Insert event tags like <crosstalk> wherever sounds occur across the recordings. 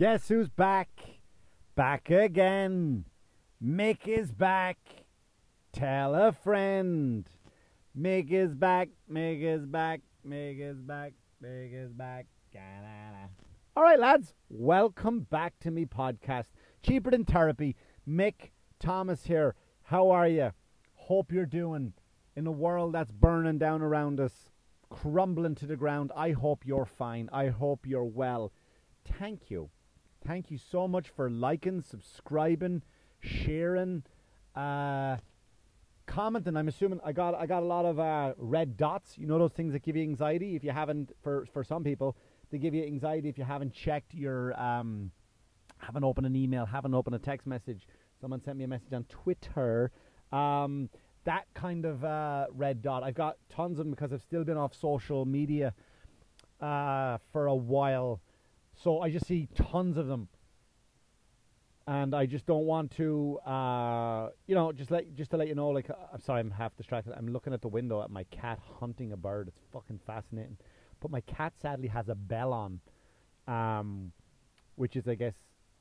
Guess who's back? Back again. Mick is back. Tell a friend. Mick is back. Mick is back. Mick is back. Mick is back. All right, lads. Welcome back to me podcast. Cheaper than therapy. Mick Thomas here. How are you? Hope you're doing in a world that's burning down around us, crumbling to the ground. I hope you're fine. I hope you're well. Thank you. Thank you so much for liking, subscribing, sharing, uh, commenting. I'm assuming I got I got a lot of uh, red dots. You know those things that give you anxiety. If you haven't, for for some people, they give you anxiety if you haven't checked your um, haven't opened an email, haven't opened a text message. Someone sent me a message on Twitter. Um, that kind of uh, red dot. I've got tons of them because I've still been off social media uh, for a while. So I just see tons of them. And I just don't want to, uh, you know, just let just to let you know. Like, I'm sorry, I'm half distracted. I'm looking at the window at my cat hunting a bird. It's fucking fascinating. But my cat sadly has a bell on, um, which is, I guess,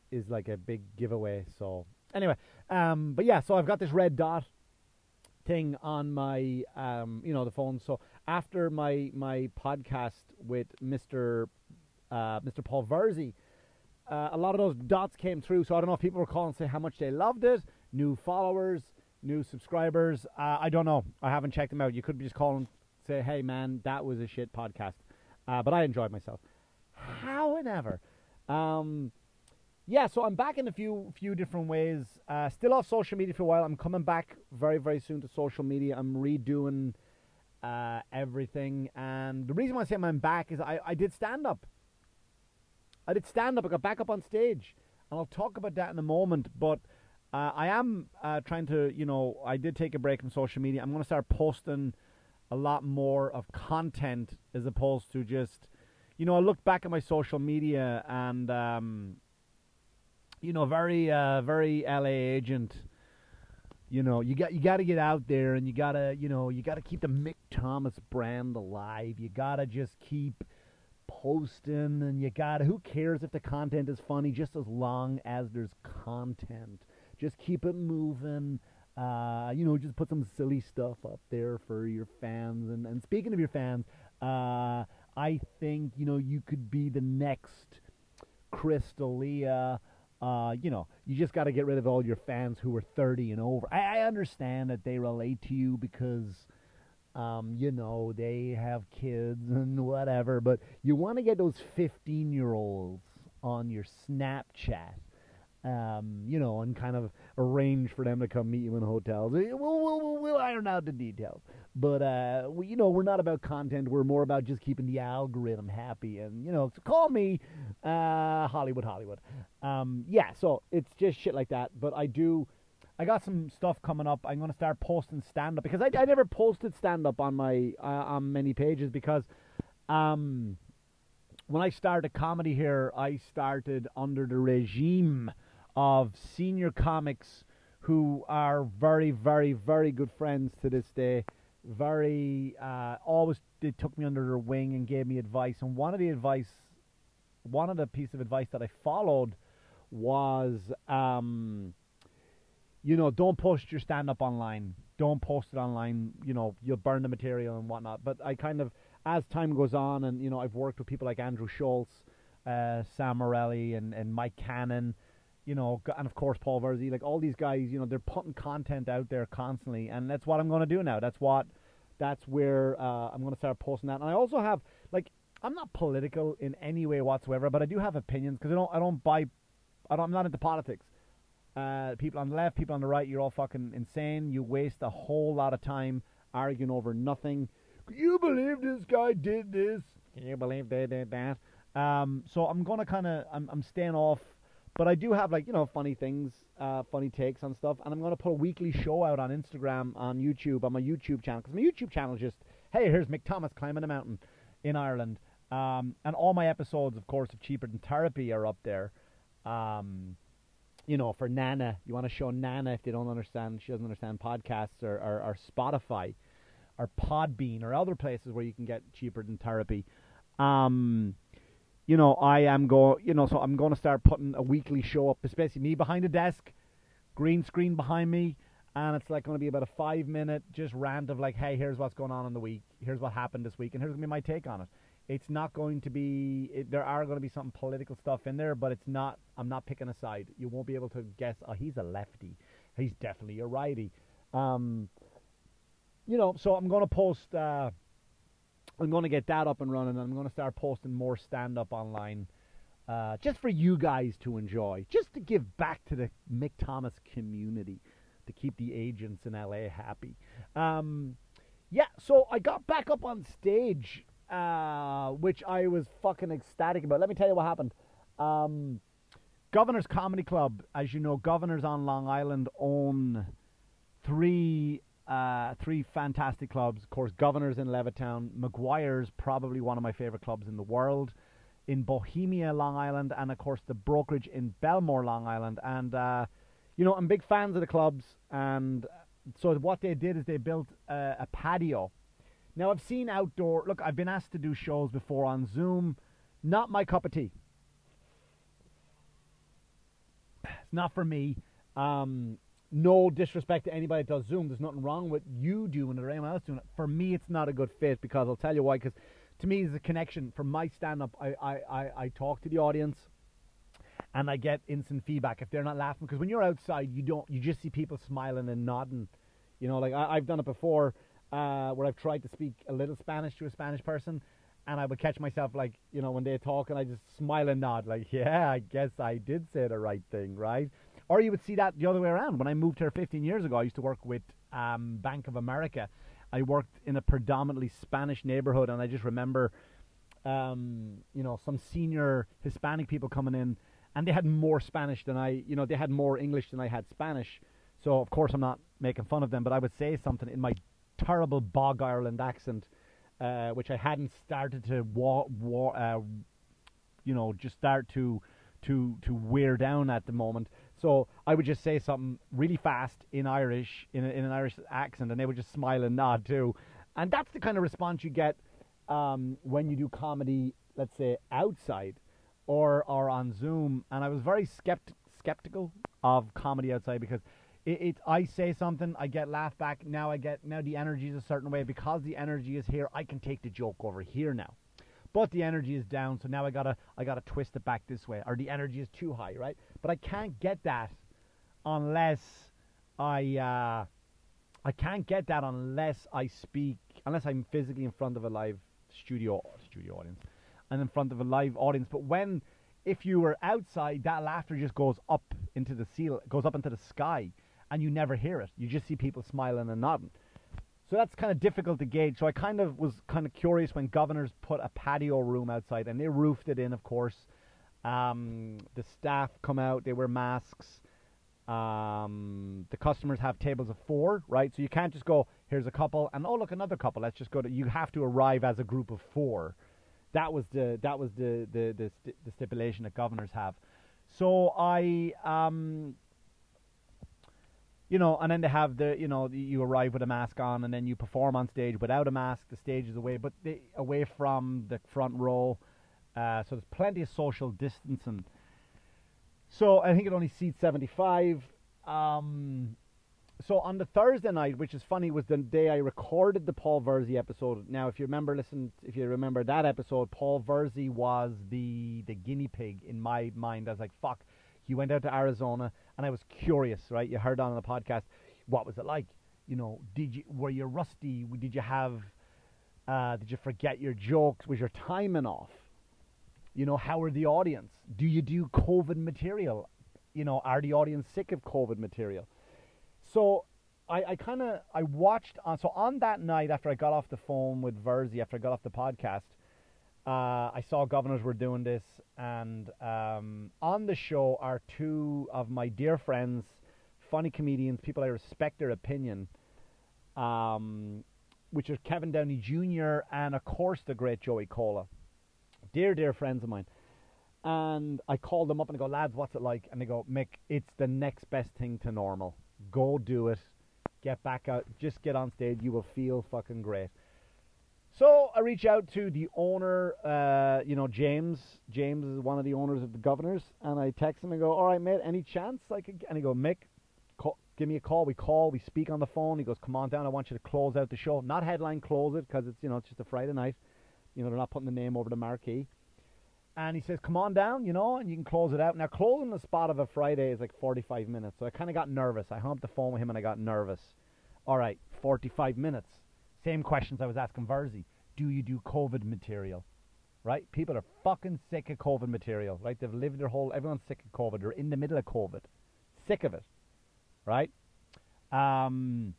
is like a big giveaway. So anyway, um, but yeah, so I've got this red dot thing on my, um, you know, the phone. So after my my podcast with Mister uh, Mr. Paul Verzi, uh, a lot of those dots came through. So I don't know if people were calling to say how much they loved it, new followers, new subscribers. Uh, I don't know. I haven't checked them out. You could be just calling, say, hey man, that was a shit podcast. Uh, but I enjoyed myself. However, um, yeah, so I'm back in a few few different ways. Uh, still off social media for a while. I'm coming back very very soon to social media. I'm redoing uh, everything, and the reason why I say I'm back is I, I did stand up. I did stand up. I got back up on stage, and I'll talk about that in a moment. But uh, I am uh, trying to, you know, I did take a break from social media. I'm going to start posting a lot more of content as opposed to just, you know, I looked back at my social media and, um, you know, very, uh, very LA agent. You know, you got you got to get out there, and you gotta, you know, you got to keep the Mick Thomas brand alive. You gotta just keep posting and you got who cares if the content is funny just as long as there's content. Just keep it moving uh, you know just put some silly stuff up there for your fans. And, and speaking of your fans uh, i think you know you could be the next Chris D'Elia uh, you know, you just got to get rid of all your fans who are 30 and over. I, I understand that they relate to you because um, you know, they have kids <laughs> and whatever, but you want to get those 15 year olds on your Snapchat, um, you know, and kind of arrange for them to come meet you in hotels. We'll, we'll, we'll iron out the details. But, uh, we, you know, we're not about content. We're more about just keeping the algorithm happy. And, you know, so call me uh, Hollywood, Hollywood. Um, yeah, so it's just shit like that. But I do I got some stuff coming up. I'm going to start posting stand up because I, I never posted stand up on my uh, on many pages because um, when I started comedy here, I started under the regime of senior comics who are very, very, very good friends to this day. Very, uh, always they took me under their wing and gave me advice. And one of the advice, one of the piece of advice that I followed was. Um, you know, don't post your stand up online. Don't post it online. You know, you'll burn the material and whatnot. But I kind of, as time goes on, and you know, I've worked with people like Andrew Schulz, uh, Sam Morril, and and Mike Cannon. You know, and of course Paul Verzi. Like all these guys, you know, they're putting content out there constantly, and that's what I'm going to do now. That's what, that's where uh, I'm going to start posting that. And I also have like, I'm not political in any way whatsoever, but I do have opinions because I don't, I don't buy, I don't, I'm not into politics. Uh, people on the left, people on the right, you're all fucking insane. You waste a whole lot of time arguing over nothing. Can you believe this guy did this? Can you believe they did that? Um, so I'm gonna kind of I'm, I'm staying off, but I do have like you know funny things, uh, funny takes on stuff, and I'm gonna put a weekly show out on Instagram, on YouTube, on my YouTube channel because my YouTube channel is just hey here's Mick Thomas climbing a mountain in Ireland, um, and all my episodes of course of Cheaper Than Therapy are up there. Um, you know, for Nana, you want to show Nana if they don't understand, she doesn't understand podcasts or, or, or Spotify or Podbean or other places where you can get cheaper than therapy. Um, you know, I am going, you know, so I'm going to start putting a weekly show up, especially me behind a desk, green screen behind me, and it's like going to be about a five minute just rant of like, hey, here's what's going on in the week, here's what happened this week, and here's to be my take on it. It's not going to be. It, there are going to be some political stuff in there, but it's not. I'm not picking a side. You won't be able to guess. Oh, he's a lefty. He's definitely a righty. Um, you know, so I'm going to post. Uh, I'm going to get that up and running, and I'm going to start posting more stand up online, uh, just for you guys to enjoy, just to give back to the Mick Thomas community, to keep the agents in LA happy. Um, yeah, so I got back up on stage uh, which I was fucking ecstatic about. Let me tell you what happened. Um, Governors Comedy Club, as you know, Governors on Long Island own three uh, three fantastic clubs. Of course, Governors in Levittown, McGuire's, probably one of my favorite clubs in the world, in Bohemia, Long Island, and of course the Brokerage in Bellmore, Long Island. And uh, you know, I'm big fans of the clubs, and so what they did is they built a, a patio now, I've seen outdoor. Look, I've been asked to do shows before on Zoom. Not my cup of tea. It's not for me. Um, no disrespect to anybody that does Zoom. There's nothing wrong with you doing it or anyone else doing it. For me, it's not a good fit because I'll tell you why. Because to me, there's a connection. From my stand up, I, I, I, I talk to the audience and I get instant feedback if they're not laughing. Because when you're outside, you don't, you just see people smiling and nodding. You know, like I, I've done it before uh, where I've tried to speak a little Spanish to a Spanish person, and I would catch myself like, you know, when they talk, and I just smile and nod, like, <laughs> yeah, I guess I did say the right thing, right? Or you would see that the other way around. When I moved here 15 years ago, I used to work with um, Bank of America. I worked in a predominantly Spanish neighborhood, and I just remember, um, you know, some senior Hispanic people coming in, and they had more Spanish than I, you know, they had more English than I had Spanish. So of course I'm not making fun of them, but I would say something in my terrible Bog Ireland accent, uh, which I hadn't started to wa- wa- uh, you know, just start to to to wear down at the moment. So I would just say something really fast in Irish, in, a, in an Irish accent, and they would just smile and nod too. And that's the kind of response you get um, when you do comedy, let's say outside or or on Zoom. And I was very skept- skeptical of comedy outside because it, it, I say something, I get laughed back. Now I get now the energy is a certain way because the energy is here. I can take the joke over here now, but the energy is down. So now I gotta I gotta twist it back this way, or the energy is too high, right? But I can't get that unless I uh, I can't get that unless I speak unless I'm physically in front of a live studio studio audience and in front of a live audience. But when if you were outside, that laughter just goes up into the seal, goes up into the sky and you never hear it. You just see people smiling and nodding. So that's kind of difficult to gauge. So I kind of was kind of curious when governors put a patio room outside and they roofed it in, of course. Um, the staff come out, they wear masks. Um, the customers have tables of four, right? So you can't just go, here's a couple, and oh, look, another couple. Let's just go to, you have to arrive as a group of four. That was the, that was the, the, the, the stipulation that governors have. So I, um, you know, and then they have the, you know, you arrive with a mask on, and then you perform on stage without a mask. The stage is away, but they, away from the front row, uh, so there's plenty of social distancing. So I think it only seats 75. Um, so on the Thursday night, which is funny, was the day I recorded the Paul Verzi episode. Now, if you remember, listen, if you remember that episode, Paul Verzi was the the guinea pig in my mind. I was like, fuck. He went out to Arizona and I was curious, right? You heard on the podcast, what was it like? You know, did you were you rusty? Did you have? Uh, did you forget your jokes? Was your timing off? You know, how are the audience? Do you do COVID material? You know, are the audience sick of COVID material? So I, I kind of I watched on so on that night after I got off the phone with Verzi after I got off the podcast, uh, I saw governors were doing this, and um, on the show are two of my dear friends, funny comedians, people I respect their opinion, um, which are Kevin Downey Jr. and of course the great Joey Kola, dear dear friends of mine. And I called them up and I go, lads, what's it like? And they go, Mick, it's the next best thing to normal. Go do it. Get back out. Just get on stage. You will feel fucking great. So I reach out to the owner, uh, you know, James. James is one of the owners of the Governors, and I text him and go, "All right, mate, any chance could?" And he go, "Mick, call, give me a call." We call, we speak on the phone. He goes, "Come on down. I want you to close out the show. Not headline close it because it's you know it's just a Friday night. You know they're not putting the name over the marquee." And he says, "Come on down, you know, and you can close it out." Now closing the spot of a Friday is like 45 minutes, so I kind of got nervous. I humped the phone with him and I got nervous. All right, 45 minutes. Same questions I was asking Verzi. Do you do COVID material? Right? People are fucking sick of COVID material, right? They've lived their whole, everyone's sick of COVID. They're in the middle of COVID. Sick of it, right? Um,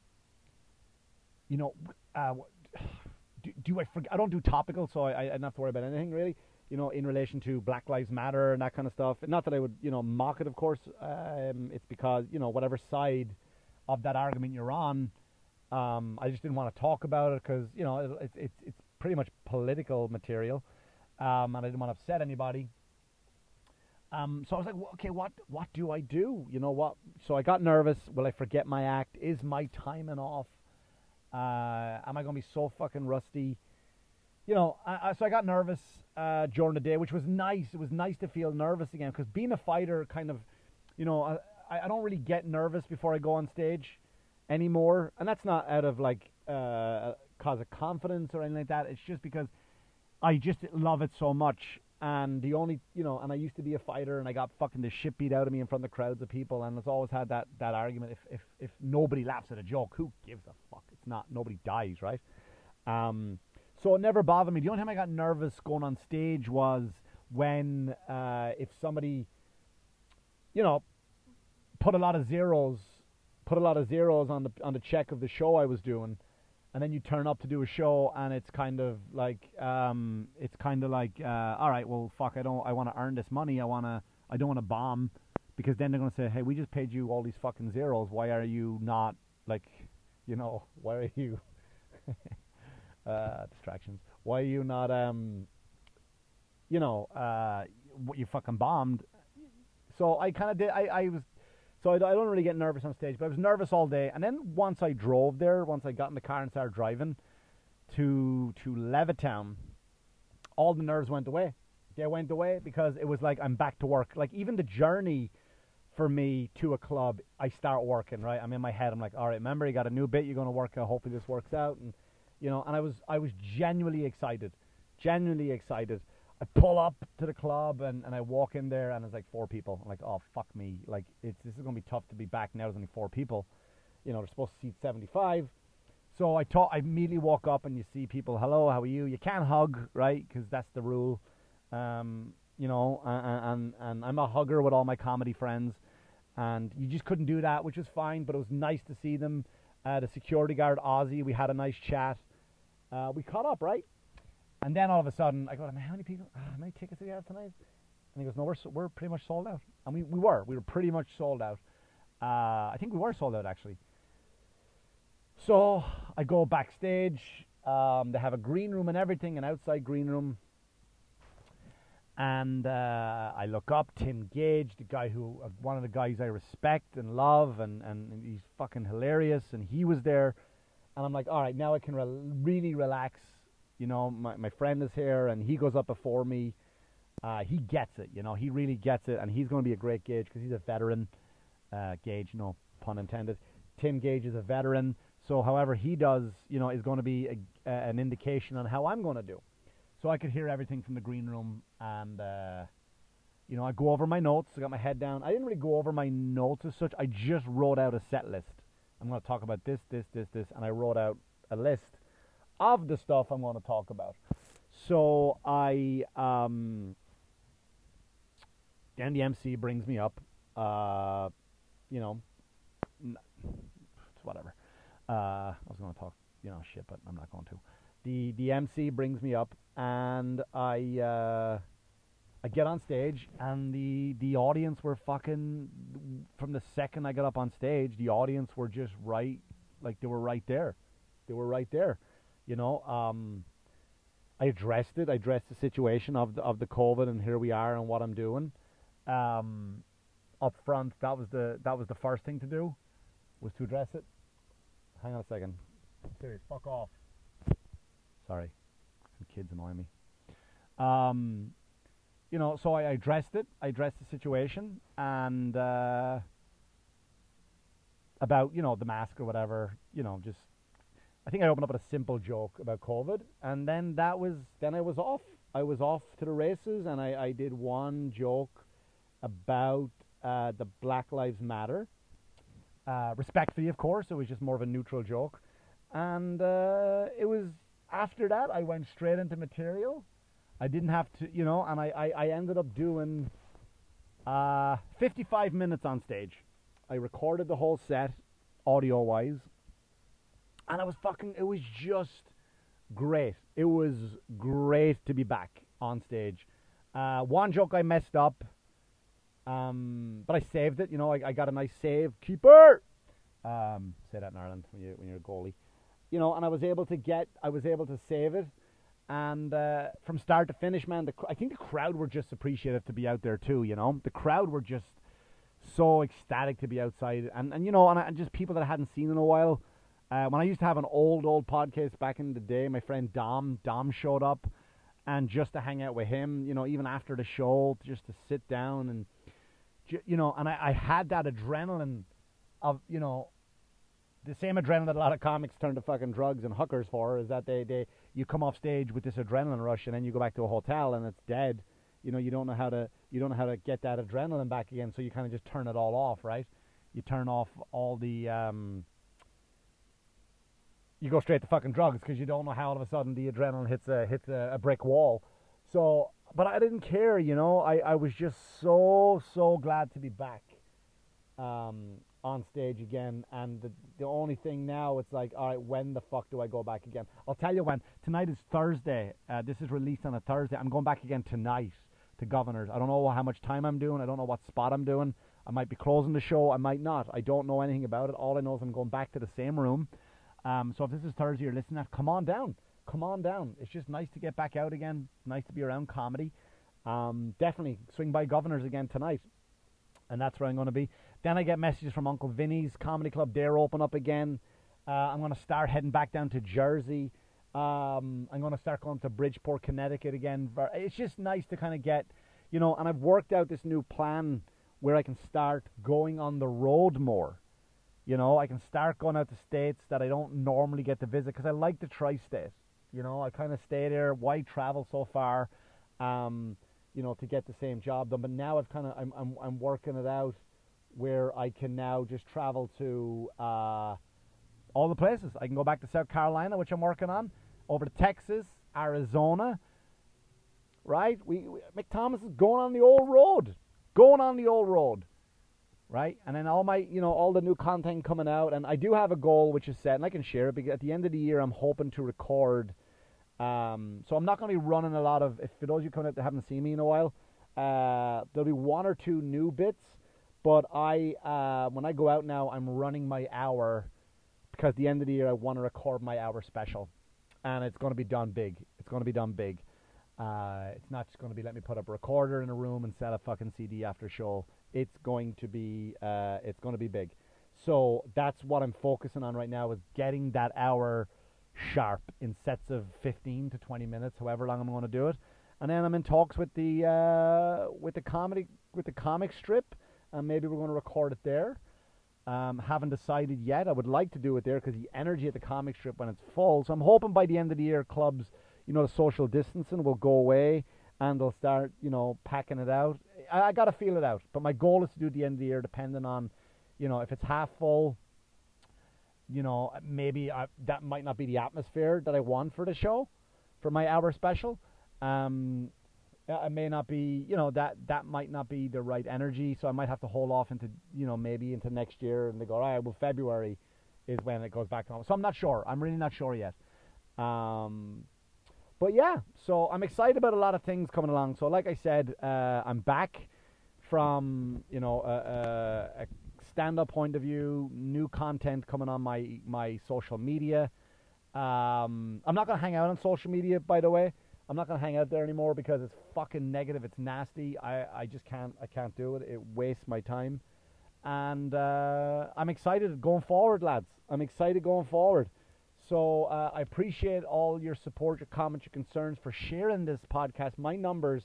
you know, uh, <sighs> do, do I forget? I don't do topical, so I, I don't have to worry about anything really. You know, in relation to Black Lives Matter and that kind of stuff. Not that I would, you know, mock it, of course. Um, it's because you know whatever side of that argument you're on, um, I just didn't want to talk about it because you know it, it, it's it's pretty much political material, um, and I didn't want to upset anybody. Um, so I was like, well, okay, what what do I do? You know what? So I got nervous. Will I forget my act? Is my timing off? Uh, am I going to be so fucking rusty? You know, I, I, so I got nervous uh, during the day, which was nice. It was nice to feel nervous again because being a fighter, kind of, you know, I, I don't really get nervous before I go on stage anymore, and that's not out of like uh, cause of confidence or anything like that. It's just because I just love it so much. And the only, you know, and I used to be a fighter, and I got fucking the shit beat out of me in front of crowds of people, and it's always had that that argument. If if if nobody laughs at a joke, who gives a fuck? It's not nobody dies, right? Um, so it never bothered me. The only time I got nervous going on stage was when uh, if somebody, you know, put a lot of zeros put a lot of zeros on the on the check of the show I was doing, and then you turn up to do a show and it's kind of like um, it's kind of like uh, all right, well fuck, I don't I want to earn this money, I want to I don't want to bomb, because then they're gonna say, hey, we just paid you all these fucking zeros, why are you not like, you know, <laughs> why are you <laughs> uh, distractions? Why are you not um, you know, uh, what you fucking bombed? So I kind of did. I, I was so I, I, don't really get nervous on stage, but I was nervous all day. And then once I drove there, once I got in the car and started driving to to Levittown, all the nerves went away. They went away because it was like I'm back to work. Like even the journey for me to a club, I start working. Right, I'm in my head. I'm like, all right, remember you got a new bit you're going to work. Hopefully this works out. And you know, and I was I was genuinely excited, genuinely excited. I pull up to the club and, and I walk in there and it's like four people. I'm like, oh fuck me! Like it's this is gonna be tough to be back now. There's only four people. You know, they're supposed to seat 75. So I talk. I immediately walk up and you see people. Hello, how are you? You can't hug, right? Because that's the rule. Um, you know, and, and and I'm a hugger with all my comedy friends, and you just couldn't do that, which was fine. But it was nice to see them. Uh, the security guard Ozzy, we had a nice chat. Uh, we caught up, right? And then all of a sudden, I go, how many people, uh, how many tickets do you have tonight? And he goes, no, we're, we're pretty much sold out. And we, we were. We were pretty much sold out. Uh, I think we were sold out, actually. So I go backstage. Um, they have a green room and everything, an outside green room. And uh, I look up Tim Gage, the guy who, uh, one of the guys I respect and love, and, and he's fucking hilarious. And he was there. And I'm like, all right, now I can re- really relax you know, my, my friend is here and he goes up before me. Uh, he gets it, you know, he really gets it, and he's going to be a great Gage because he's a veteran. Uh, Gage, no pun intended. Tim Gage is a veteran, so however he does, you know, is going to be a, an indication on how I'm going to do. So I could hear everything from the green room, and uh, you know, I go over my notes. I got my head down. I didn't really go over my notes as such. I just wrote out a set list. I'm going to talk about this, this, this, this, and I wrote out a list of the stuff I'm going to talk about. So I, um, then the MC brings me up. Uh, you know, whatever. Uh, I was going to talk, you know, shit, but I'm not going to. The the MC brings me up, and I uh, I get on stage, and the the audience were fucking. From the second I got up on stage, the audience were just right, like they were right there. They were right there. You know, um, I addressed it. I addressed the situation of the, of the COVID, and here we are, and what I'm doing. Um, up front, that was the that was the first thing to do, was to address it. Hang on a second. I'm serious. Fuck off. Sorry. fucking kids annoy me. Um, you know, so I addressed it. I addressed the situation and uh, about you know the mask or whatever. You know, just I think I opened up with a simple joke about COVID, and then that was then I was off. I was off to the races, and I, I did one joke about uh, the Black Lives Matter. Uh, respectfully, of course, it was just more of a neutral joke, and uh, it was after that I went straight into material. I didn't have to, you know, and I, I, I ended up doing uh, 55 minutes on stage. I recorded the whole set, audio wise, and I was fucking. It was just great. It was great to be back on stage. Uh, one joke I messed up, um, but I saved it. You know, I, I got a nice save. Keeper. Um, say that in Ireland when you when you're a goalie. You know, and I was able to get. I was able to save it. And uh, from start to finish, man, the, I think the crowd were just appreciative to be out there too. You know, the crowd were just so ecstatic to be outside, and and you know, and, and just people that I hadn't seen in a while. Uh, when I used to have an old old podcast back in the day, my friend Dom Dom showed up, and just to hang out with him, you know, even after the show, just to sit down and, you know, and I, I had that adrenaline of you know the same adrenaline that a lot of comics turn to fucking drugs and hookers for is that they, they you come off stage with this adrenaline rush and then you go back to a hotel and it's dead. You know, you don't know how to you don't know how to get that adrenaline back again, so you kind of just turn it all off, right? You turn off all the um, you go straight to fucking drugs because you don't know how all of a sudden the adrenaline hits a hits a, a brick wall. So, but I didn't care, you know. I I was just so so glad to be back. Um, on stage again. And the, the only thing now, it's like, all right, when the fuck do I go back again? I'll tell you when. Tonight is Thursday. Uh, this is released on a Thursday. I'm going back again tonight to Governors. I don't know how much time I'm doing. I don't know what spot I'm doing. I might be closing the show. I might not. I don't know anything about it. All I know is I'm going back to the same room. Um, so if this is Thursday you're listening, at, come on down. Come on down. It's just nice to get back out again. Nice to be around comedy. Um, definitely swing by Governors again tonight. And that's where I'm going to be. Then I get messages from Uncle Vinny's Comedy Club. They're open up again. Uh, I'm going to start heading back down to Jersey. Um, I'm going to start going to Bridgeport, Connecticut again. It's just nice to kind of get, you know, and I've worked out this new plan where I can start going on the road more. You know, I can start going out to states that I don't normally get to visit because I like the tri-state. You know, I kind of stay there. Why travel so far? Um, you know, to get the same job done. But now I've kind of I'm, I'm I'm working it out where I can now just travel to uh, all the places. I can go back to South Carolina, which I'm working on, over to Texas, Arizona. Right? We, we McThomas is going on the old road, going on the old road. Right? And then all my, you know, all the new content coming out, and I do have a goal which is set, and I can share it because at the end of the year, I'm hoping to record. Um, so I'm not going to be running a lot of. If for those you coming out that haven't seen me in a while, uh, there'll be one or two new bits but I, uh, when I go out now, I'm running my hour because the end of the year I want to record my hour special, and it's going to be done big. It's going to be done big. Uh, it's not just going to be let me put up a recorder in a room and sell a fucking CD after show. It's going to be, uh, it's going to be big. So that's what I'm focusing on right now is getting that hour sharp in sets of 15 to 20 minutes, however long I'm going to do it. And then I'm in talks with the uh, with the comedy with the comic strip and maybe we're going to record it there. Um, haven't decided yet. I would like to do it there because the energy at the comic strip when it's full. So I'm hoping by the end of the year, clubs, you know, the social distancing will go away and they'll start, you know, packing it out. I, I got to feel it out. But my goal is to do it the end of the year, depending on, you know, if it's half full. You know, maybe I, that might not be the atmosphere that I want for the show, for my hour special. Um, it may not be, you know, that that might not be the right energy. So I might have to hold off into, you know, maybe into next year. And they go, all right, well, February is when it goes back on. So I'm not sure. I'm really not sure yet. Um, but yeah, so I'm excited about a lot of things coming along. So like I said, uh, I'm back from, you know, a, a, a stand-up point of view, new content coming on my my social media. Um, I'm not gonna hang out on social media, by the way. I'm not gonna hang out there anymore because it's fucking negative. It's nasty. I, I just can't I can't do it. It wastes my time, and uh, I'm excited going forward, lads. I'm excited going forward. So uh, I appreciate all your support, your comments, your concerns for sharing this podcast. My numbers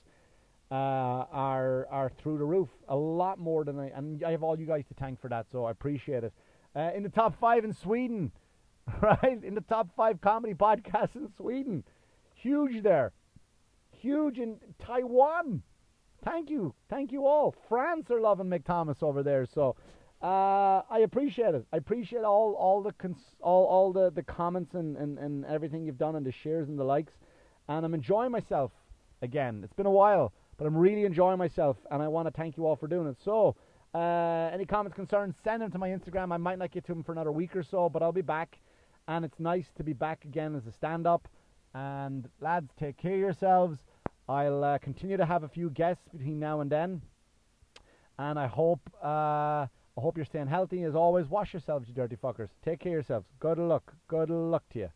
uh, are are through the roof, a lot more than I, and I have all you guys to thank for that. So I appreciate it. Uh, in the top five in Sweden, <laughs> right? In the top five comedy podcasts in Sweden, huge there, huge in Taiwan. Thank you, thank you all. France are loving McThomas over there, so. Uh, I appreciate it. I appreciate all all the cons- all all the, the comments and, and, and everything you've done and the shares and the likes, and I'm enjoying myself again. It's been a while, but I'm really enjoying myself, and I want to thank you all for doing it. So, uh, any comments, concerns, send them to my Instagram. I might not get to them for another week or so, but I'll be back, and it's nice to be back again as a stand-up. And lads, take care of yourselves. I'll uh, continue to have a few guests between now and then, and I hope. I hope you're staying healthy. As always, wash yourselves, you dirty fuckers. Take care of yourselves. Good luck. Good luck to you.